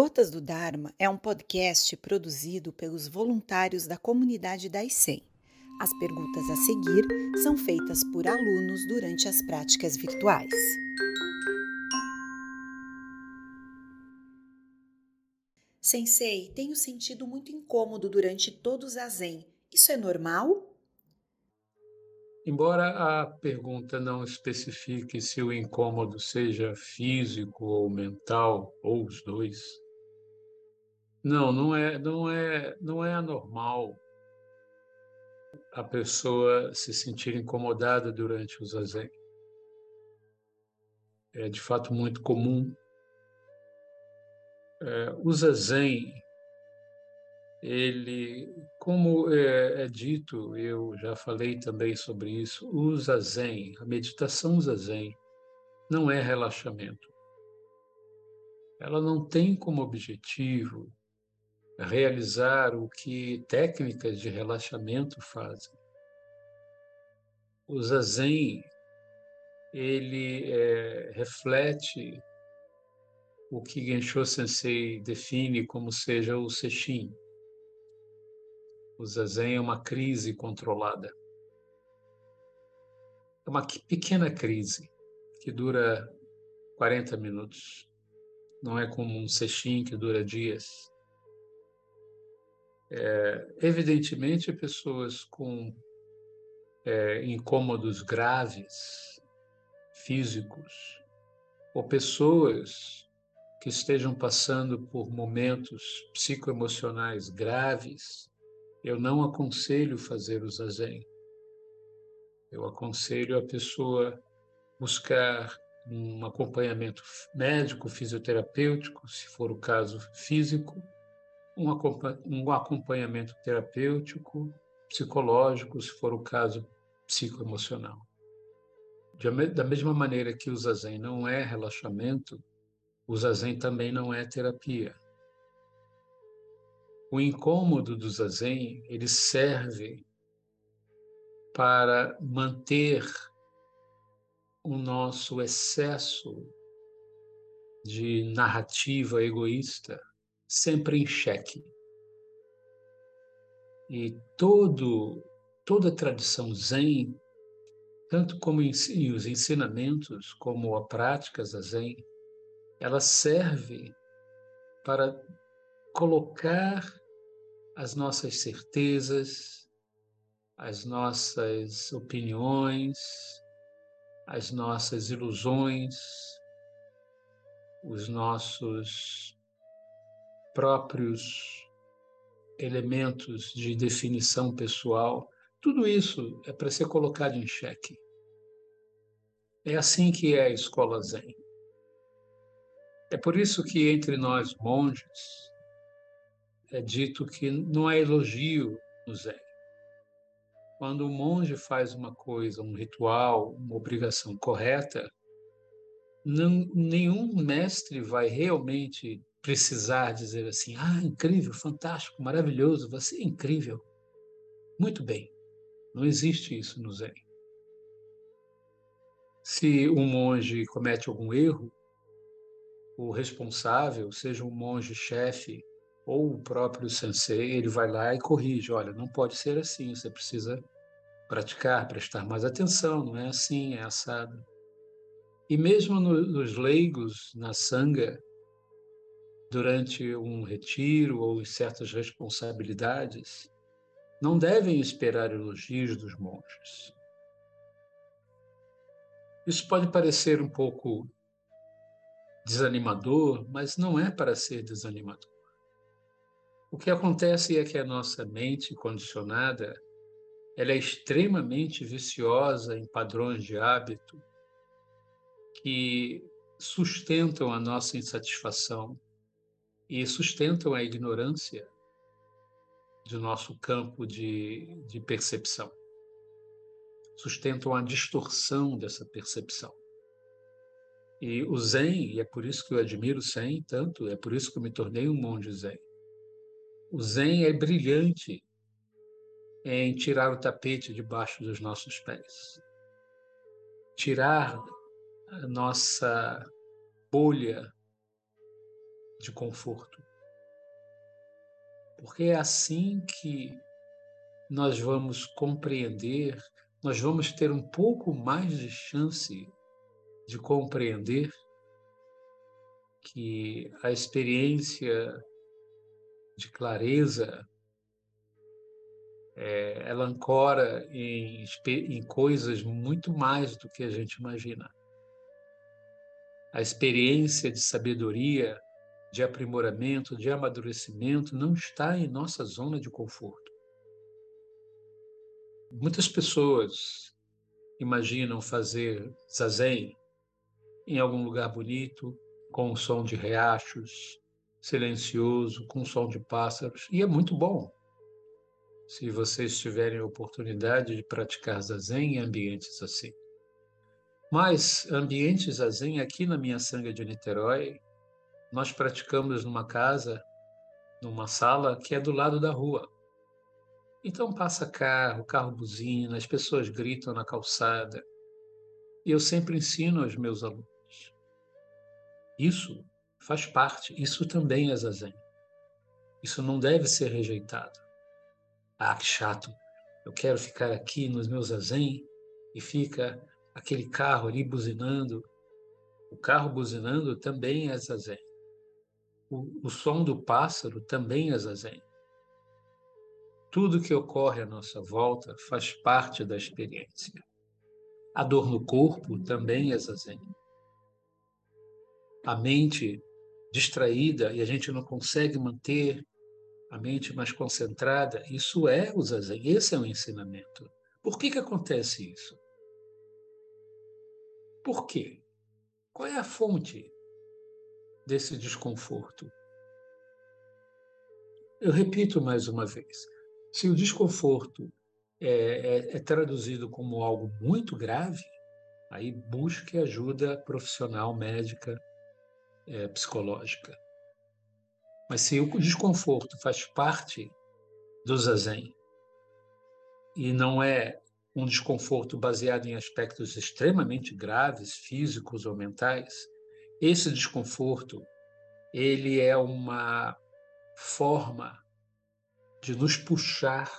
Gotas do Dharma é um podcast produzido pelos voluntários da comunidade da ICEM. As perguntas a seguir são feitas por alunos durante as práticas virtuais. Sensei, tenho sentido muito incômodo durante todo o zazen. Isso é normal? Embora a pergunta não especifique se o incômodo seja físico ou mental, ou os dois, não, não é, não é, não é anormal a pessoa se sentir incomodada durante o zazen. É de fato muito comum. É, o zazen ele, como é, é, dito, eu já falei também sobre isso, o zazen, a meditação zazen, não é relaxamento. Ela não tem como objetivo realizar o que técnicas de relaxamento fazem. O zazen, ele é, reflete o que Gensho Sensei define como seja o sesshin, o zazen é uma crise controlada. É uma pequena crise que dura 40 minutos. Não é como um sexim que dura dias. É, evidentemente, pessoas com é, incômodos graves, físicos, ou pessoas que estejam passando por momentos psicoemocionais graves, eu não aconselho fazer o zazen. Eu aconselho a pessoa buscar um acompanhamento médico, fisioterapêutico, se for o caso físico, um acompanhamento terapêutico, psicológico, se for o caso psicoemocional. Da mesma maneira que o zazen não é relaxamento, o zazen também não é terapia. O incômodo do zazen, ele serve para manter o nosso excesso de narrativa egoísta sempre em xeque. E todo, toda a tradição zen, tanto como os ensinamentos como a prática zazen, ela serve para colocar as nossas certezas, as nossas opiniões, as nossas ilusões, os nossos próprios elementos de definição pessoal, tudo isso é para ser colocado em xeque. É assim que é a escola Zen. É por isso que entre nós monges, é dito que não é elogio no Zen. Quando o monge faz uma coisa, um ritual, uma obrigação correta, não, nenhum mestre vai realmente precisar dizer assim: ah, incrível, fantástico, maravilhoso, você é incrível. Muito bem. Não existe isso no Zen. Se um monge comete algum erro, o responsável, seja um monge chefe ou o próprio sensei, ele vai lá e corrige, olha, não pode ser assim, você precisa praticar, prestar mais atenção, não é assim, é assado. E mesmo no, nos leigos, na sanga, durante um retiro ou em certas responsabilidades, não devem esperar elogios dos monges. Isso pode parecer um pouco desanimador, mas não é para ser desanimador. O que acontece é que a nossa mente condicionada ela é extremamente viciosa em padrões de hábito que sustentam a nossa insatisfação e sustentam a ignorância do nosso campo de, de percepção. Sustentam a distorção dessa percepção. E o Zen, e é por isso que eu admiro o Zen tanto, é por isso que eu me tornei um monge Zen, o Zen é brilhante em tirar o tapete debaixo dos nossos pés, tirar a nossa bolha de conforto. Porque é assim que nós vamos compreender, nós vamos ter um pouco mais de chance de compreender que a experiência de clareza é, ela ancora em, em coisas muito mais do que a gente imagina. A experiência de sabedoria, de aprimoramento, de amadurecimento não está em nossa zona de conforto. Muitas pessoas imaginam fazer zazen em algum lugar bonito, com o som de riachos, silencioso, com o som de pássaros, e é muito bom. Se vocês tiverem oportunidade de praticar zazen em ambientes assim. Mas ambientes zazen aqui na minha sanga de Niterói, nós praticamos numa casa, numa sala que é do lado da rua. Então passa carro, carro buzina, as pessoas gritam na calçada. E eu sempre ensino aos meus alunos. Isso faz parte, isso também é zazen. Isso não deve ser rejeitado. Ah, que chato. Eu quero ficar aqui nos meus zazen e fica aquele carro ali buzinando. O carro buzinando também é zazen. O, o som do pássaro também é zazen. Tudo que ocorre à nossa volta faz parte da experiência. A dor no corpo também é zazen. A mente distraída e a gente não consegue manter a mente mais concentrada, isso é o zazen, esse é o ensinamento. Por que, que acontece isso? Por quê? Qual é a fonte desse desconforto? Eu repito mais uma vez: se o desconforto é, é, é traduzido como algo muito grave, aí busque ajuda profissional médica é, psicológica. Mas se o desconforto faz parte do zazen e não é um desconforto baseado em aspectos extremamente graves, físicos ou mentais, esse desconforto ele é uma forma de nos puxar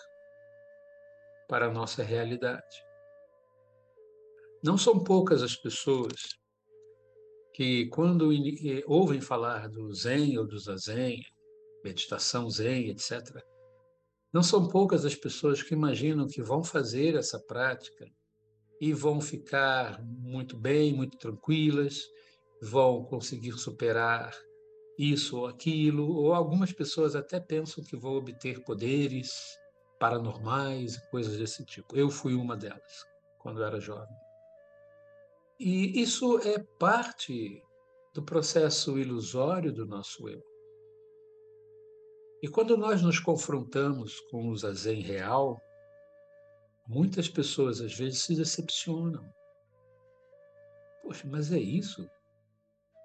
para a nossa realidade. Não são poucas as pessoas que, quando eh, ouvem falar do Zen ou do Zazen, meditação Zen, etc., não são poucas as pessoas que imaginam que vão fazer essa prática e vão ficar muito bem, muito tranquilas, vão conseguir superar isso ou aquilo, ou algumas pessoas até pensam que vão obter poderes paranormais e coisas desse tipo. Eu fui uma delas quando era jovem. E isso é parte do processo ilusório do nosso eu. E quando nós nos confrontamos com o zazen real, muitas pessoas às vezes se decepcionam. Poxa, mas é isso?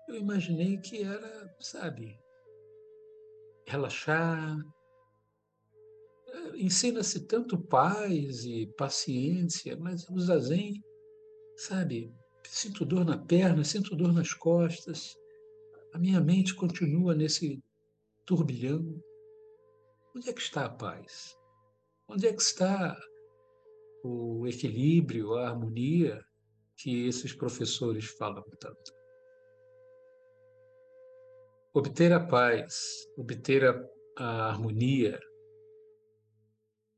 Eu imaginei que era, sabe, relaxar. Ensina-se tanto paz e paciência, mas o zazen, sabe, sinto dor na perna, sinto dor nas costas, a minha mente continua nesse turbilhão. Onde é que está a paz? Onde é que está o equilíbrio, a harmonia que esses professores falam tanto? Obter a paz, obter a, a harmonia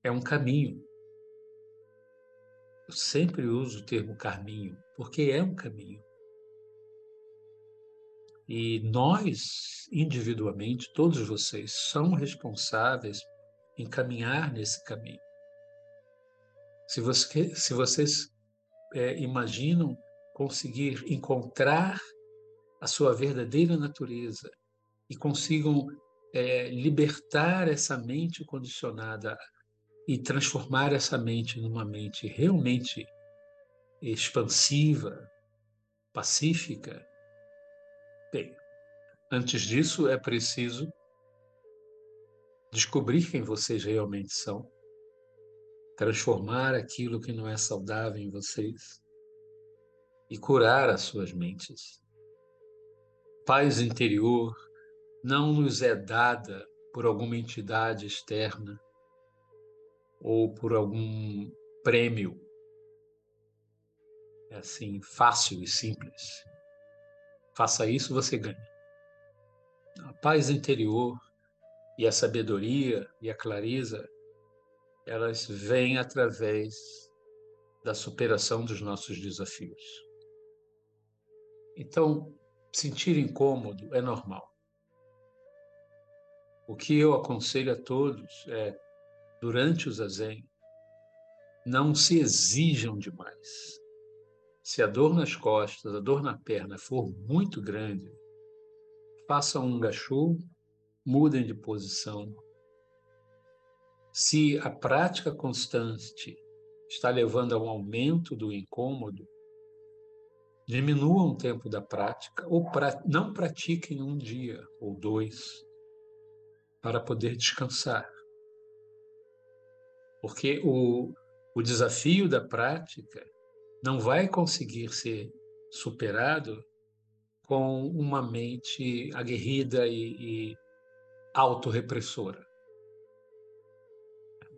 é um caminho. Eu sempre uso o termo caminho, porque é um caminho. E nós, individualmente, todos vocês, são responsáveis em caminhar nesse caminho. Se, você, se vocês é, imaginam conseguir encontrar a sua verdadeira natureza e consigam é, libertar essa mente condicionada e transformar essa mente numa mente realmente expansiva, pacífica. Bem, antes disso é preciso descobrir quem vocês realmente são, transformar aquilo que não é saudável em vocês e curar as suas mentes. Paz interior, não nos é dada por alguma entidade externa ou por algum prêmio é assim fácil e simples. Faça isso, você ganha. A paz interior e a sabedoria e a clareza, elas vêm através da superação dos nossos desafios. Então, sentir incômodo é normal. O que eu aconselho a todos é, durante o zazen, não se exijam demais. Se a dor nas costas, a dor na perna for muito grande, façam um gachô, mudem de posição. Se a prática constante está levando a um aumento do incômodo, diminuam o tempo da prática ou pra, não pratiquem um dia ou dois para poder descansar. Porque o, o desafio da prática não vai conseguir ser superado com uma mente aguerrida e, e autorrepressora.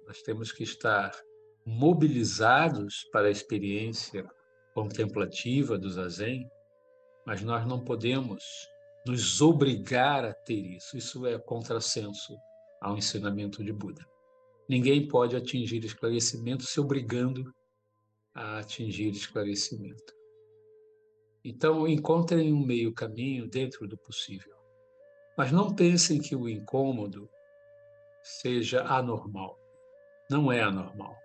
Nós temos que estar mobilizados para a experiência contemplativa do zazen, mas nós não podemos nos obrigar a ter isso. Isso é contrassenso ao ensinamento de Buda. Ninguém pode atingir esclarecimento se obrigando a atingir esclarecimento. Então, encontrem um meio caminho dentro do possível. Mas não pensem que o incômodo seja anormal. Não é anormal.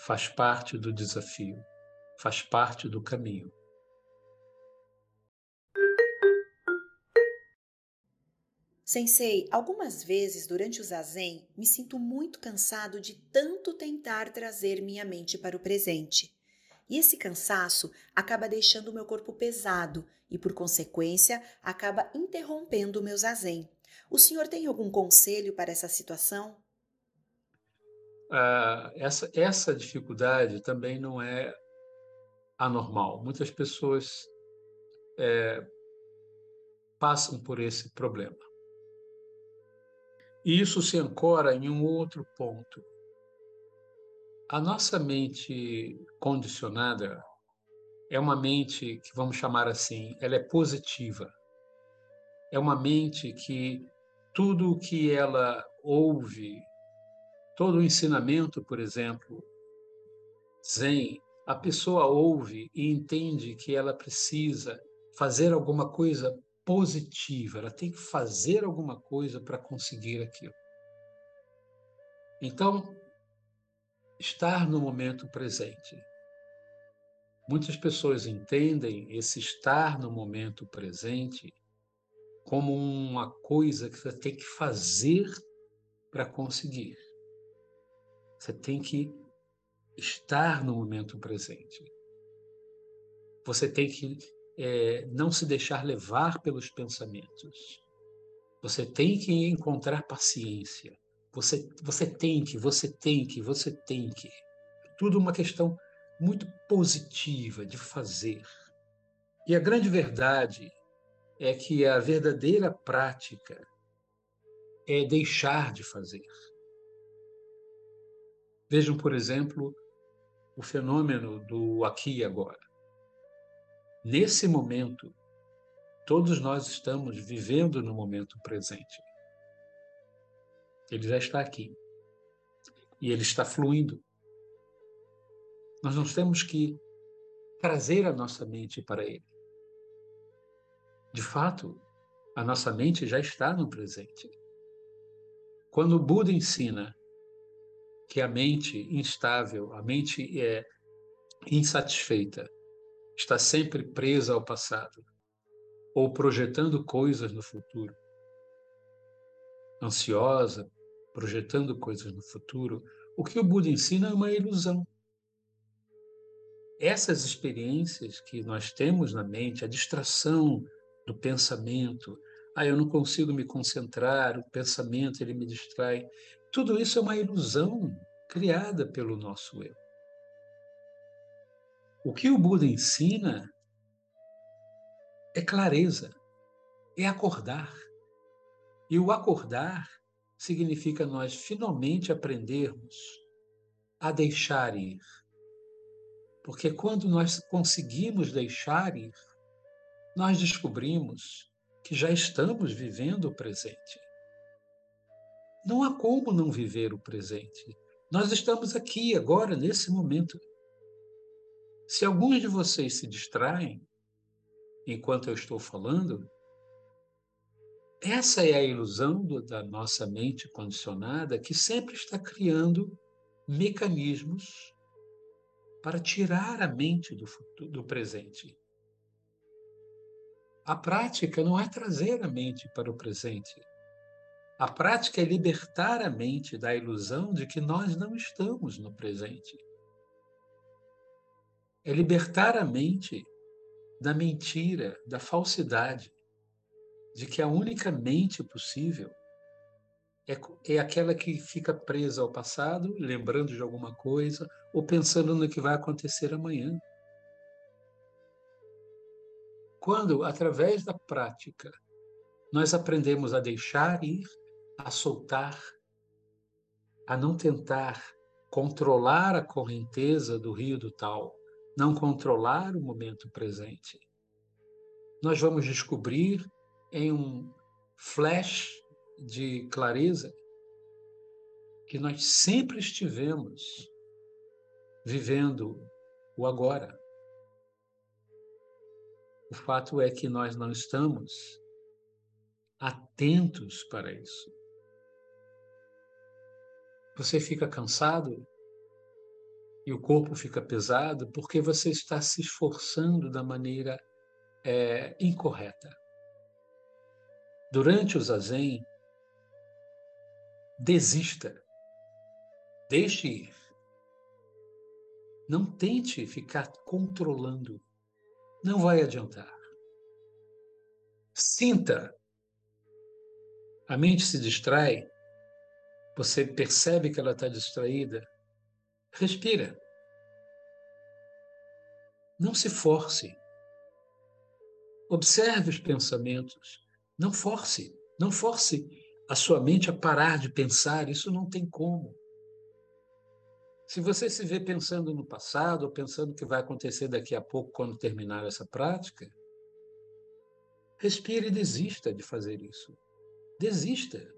Faz parte do desafio, faz parte do caminho. Sensei, algumas vezes durante o zazen me sinto muito cansado de tanto tentar trazer minha mente para o presente. E esse cansaço acaba deixando o meu corpo pesado e, por consequência, acaba interrompendo o meu zazen. O senhor tem algum conselho para essa situação? Ah, essa, essa dificuldade também não é anormal. Muitas pessoas é, passam por esse problema. E isso se ancora em um outro ponto. A nossa mente condicionada é uma mente que vamos chamar assim, ela é positiva. É uma mente que tudo o que ela ouve, todo o ensinamento, por exemplo, Zen, a pessoa ouve e entende que ela precisa fazer alguma coisa positiva, ela tem que fazer alguma coisa para conseguir aquilo. Então, estar no momento presente. Muitas pessoas entendem esse estar no momento presente como uma coisa que você tem que fazer para conseguir. Você tem que estar no momento presente. Você tem que é, não se deixar levar pelos pensamentos. Você tem que encontrar paciência. Você, você tem que, você tem que, você tem que. Tudo uma questão muito positiva de fazer. E a grande verdade é que a verdadeira prática é deixar de fazer. Vejam, por exemplo, o fenômeno do aqui e agora. Nesse momento, todos nós estamos vivendo no momento presente. Ele já está aqui. E ele está fluindo. Nós não temos que trazer a nossa mente para ele. De fato, a nossa mente já está no presente. Quando o Buda ensina que a mente instável, a mente é insatisfeita, está sempre presa ao passado ou projetando coisas no futuro, ansiosa, projetando coisas no futuro, o que o Buda ensina é uma ilusão. Essas experiências que nós temos na mente, a distração do pensamento, ah, eu não consigo me concentrar, o pensamento ele me distrai, tudo isso é uma ilusão criada pelo nosso eu. O que o Buda ensina é clareza, é acordar, E o acordar significa nós finalmente aprendermos a deixar ir. Porque quando nós conseguimos deixar ir, nós descobrimos que já estamos vivendo o presente. Não há como não viver o presente. Nós estamos aqui agora, nesse momento. Se alguns de vocês se distraem enquanto eu estou falando, essa é a ilusão do, da nossa mente condicionada que sempre está criando mecanismos para tirar a mente do, do presente. A prática não é trazer a mente para o presente. A prática é libertar a mente da ilusão de que nós não estamos no presente. É libertar a mente da mentira, da falsidade, de que a única mente possível é, é aquela que fica presa ao passado, lembrando de alguma coisa, ou pensando no que vai acontecer amanhã. Quando, através da prática, nós aprendemos a deixar ir, a soltar, a não tentar controlar a correnteza do rio do tal, não controlar o momento presente. Nós vamos descobrir em um flash de clareza que nós sempre estivemos vivendo o agora. O fato é que nós não estamos atentos para isso. Você fica cansado e o corpo fica pesado porque você está se esforçando da maneira é, incorreta. Durante o zazen, desista. Deixe ir. Não tente ficar controlando. Não vai adiantar. Sinta. A mente se distrai você percebe que ela está distraída, respira. Não se force. Observe os pensamentos. Não force. Não force a sua mente a parar de pensar. Isso não tem como. Se você se vê pensando no passado ou pensando o que vai acontecer daqui a pouco quando terminar essa prática, respire e desista de fazer isso. Desista.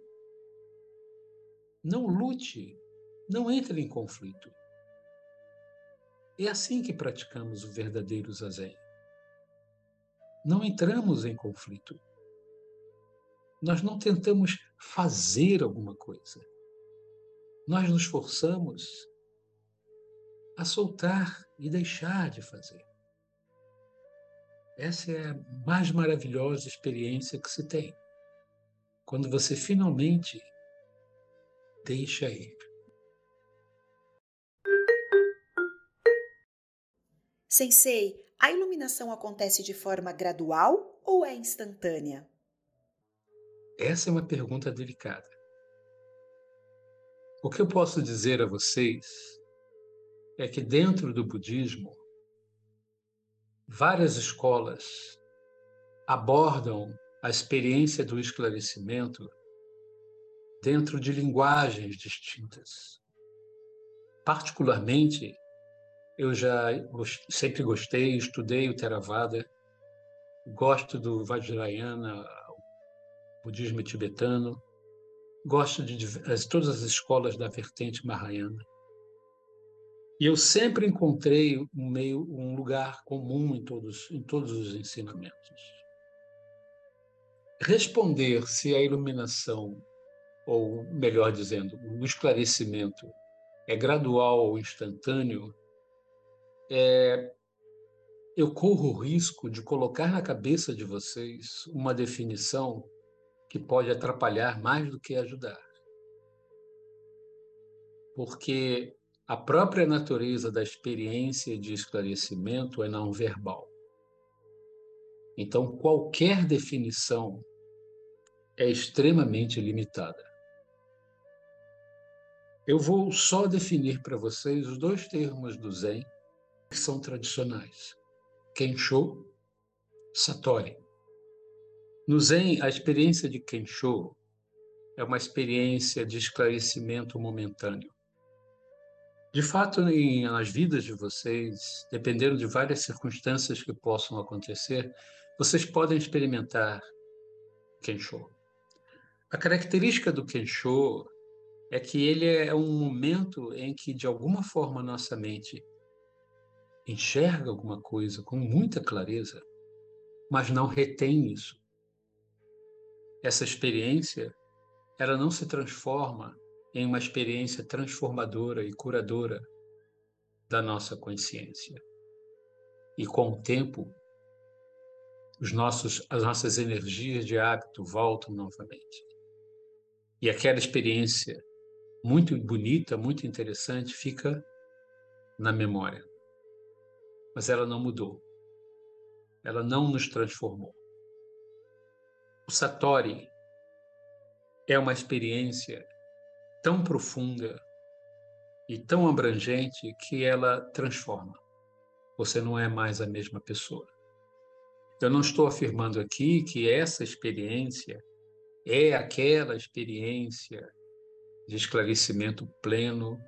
Não lute, não entre em conflito. É assim que praticamos o verdadeiro zazen. Não entramos em conflito. Nós não tentamos fazer alguma coisa. Nós nos forçamos a soltar e deixar de fazer. Essa é a mais maravilhosa experiência que se tem. Quando você finalmente Deixa ir. Sensei, a iluminação acontece de forma gradual ou é instantânea? Essa é uma pergunta delicada. O que eu posso dizer a vocês é que dentro do budismo, várias escolas abordam a experiência do esclarecimento dentro de linguagens distintas. Particularmente, eu já sempre gostei, estudei o Theravada, gosto do Vajrayana, o budismo tibetano, gosto de todas as escolas da vertente Mahayana. E eu sempre encontrei um meio, um lugar comum em todos, em todos os ensinamentos. Responder se a iluminação ou melhor dizendo, o esclarecimento é gradual ou instantâneo, é, eu corro o risco de colocar na cabeça de vocês uma definição que pode atrapalhar mais do que ajudar. Porque a própria natureza da experiência de esclarecimento é não verbal. Então, qualquer definição é extremamente limitada. Eu vou só definir para vocês os dois termos do Zen são tradicionais: Kensho, Satori. No Zen, a experiência de Kensho é uma experiência de esclarecimento momentâneo. De fato, em, nas vidas de vocês, dependendo de várias circunstâncias que possam acontecer, vocês podem experimentar Kensho. A característica do Kensho é que ele é um momento em que, de alguma forma, nossa mente enxerga alguma coisa com muita clareza, mas não retém isso. Essa experiência, ela não se transforma em uma experiência transformadora e curadora da nossa consciência. E com o tempo, os nossos, as nossas energias de hábito voltam novamente. E aquela experiência muito bonita, muito interessante, fica na memória. Mas ela não mudou. Ela não nos transformou. O Satori é uma experiência tão profunda e tão abrangente que ela transforma. Você não é mais a mesma pessoa. Eu não estou afirmando aqui que essa experiência é aquela experiência de esclarecimento pleno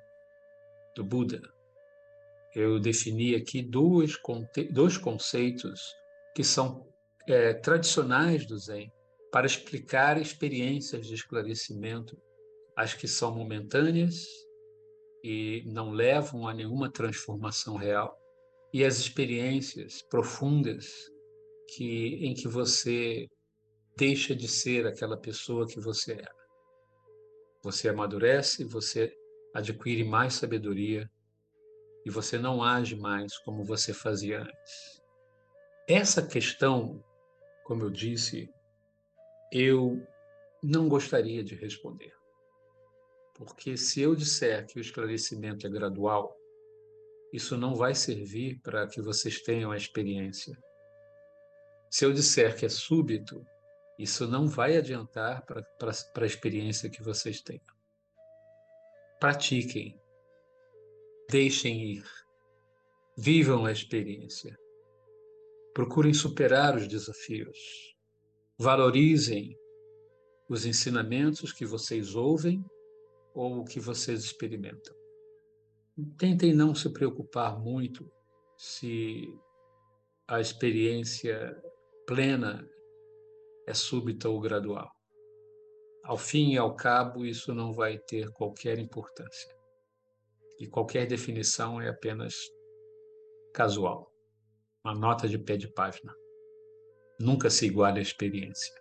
do Buda. Eu defini aqui dois, dois conceitos que são é, tradicionais do Zen para explicar experiências de esclarecimento as que são momentâneas e não levam a nenhuma transformação real, e as experiências profundas que em que você deixa de ser aquela pessoa que você era. Você amadurece, você adquire mais sabedoria e você não age mais como você fazia antes. Essa questão, como eu disse, eu não gostaria de responder. Porque se eu disser que o esclarecimento é gradual, isso não vai servir para que vocês tenham a experiência. Se eu disser que é súbito, isso não vai adiantar para a experiência que vocês têm. Pratiquem, deixem ir, vivam a experiência, procurem superar os desafios, valorizem os ensinamentos que vocês ouvem ou o que vocês experimentam. Tentem não se preocupar muito se a experiência plena é súbita ou gradual. Ao fim e ao cabo, isso não vai ter qualquer importância. E qualquer definição é apenas casual, uma nota de pé de página. Nunca se iguala à experiência.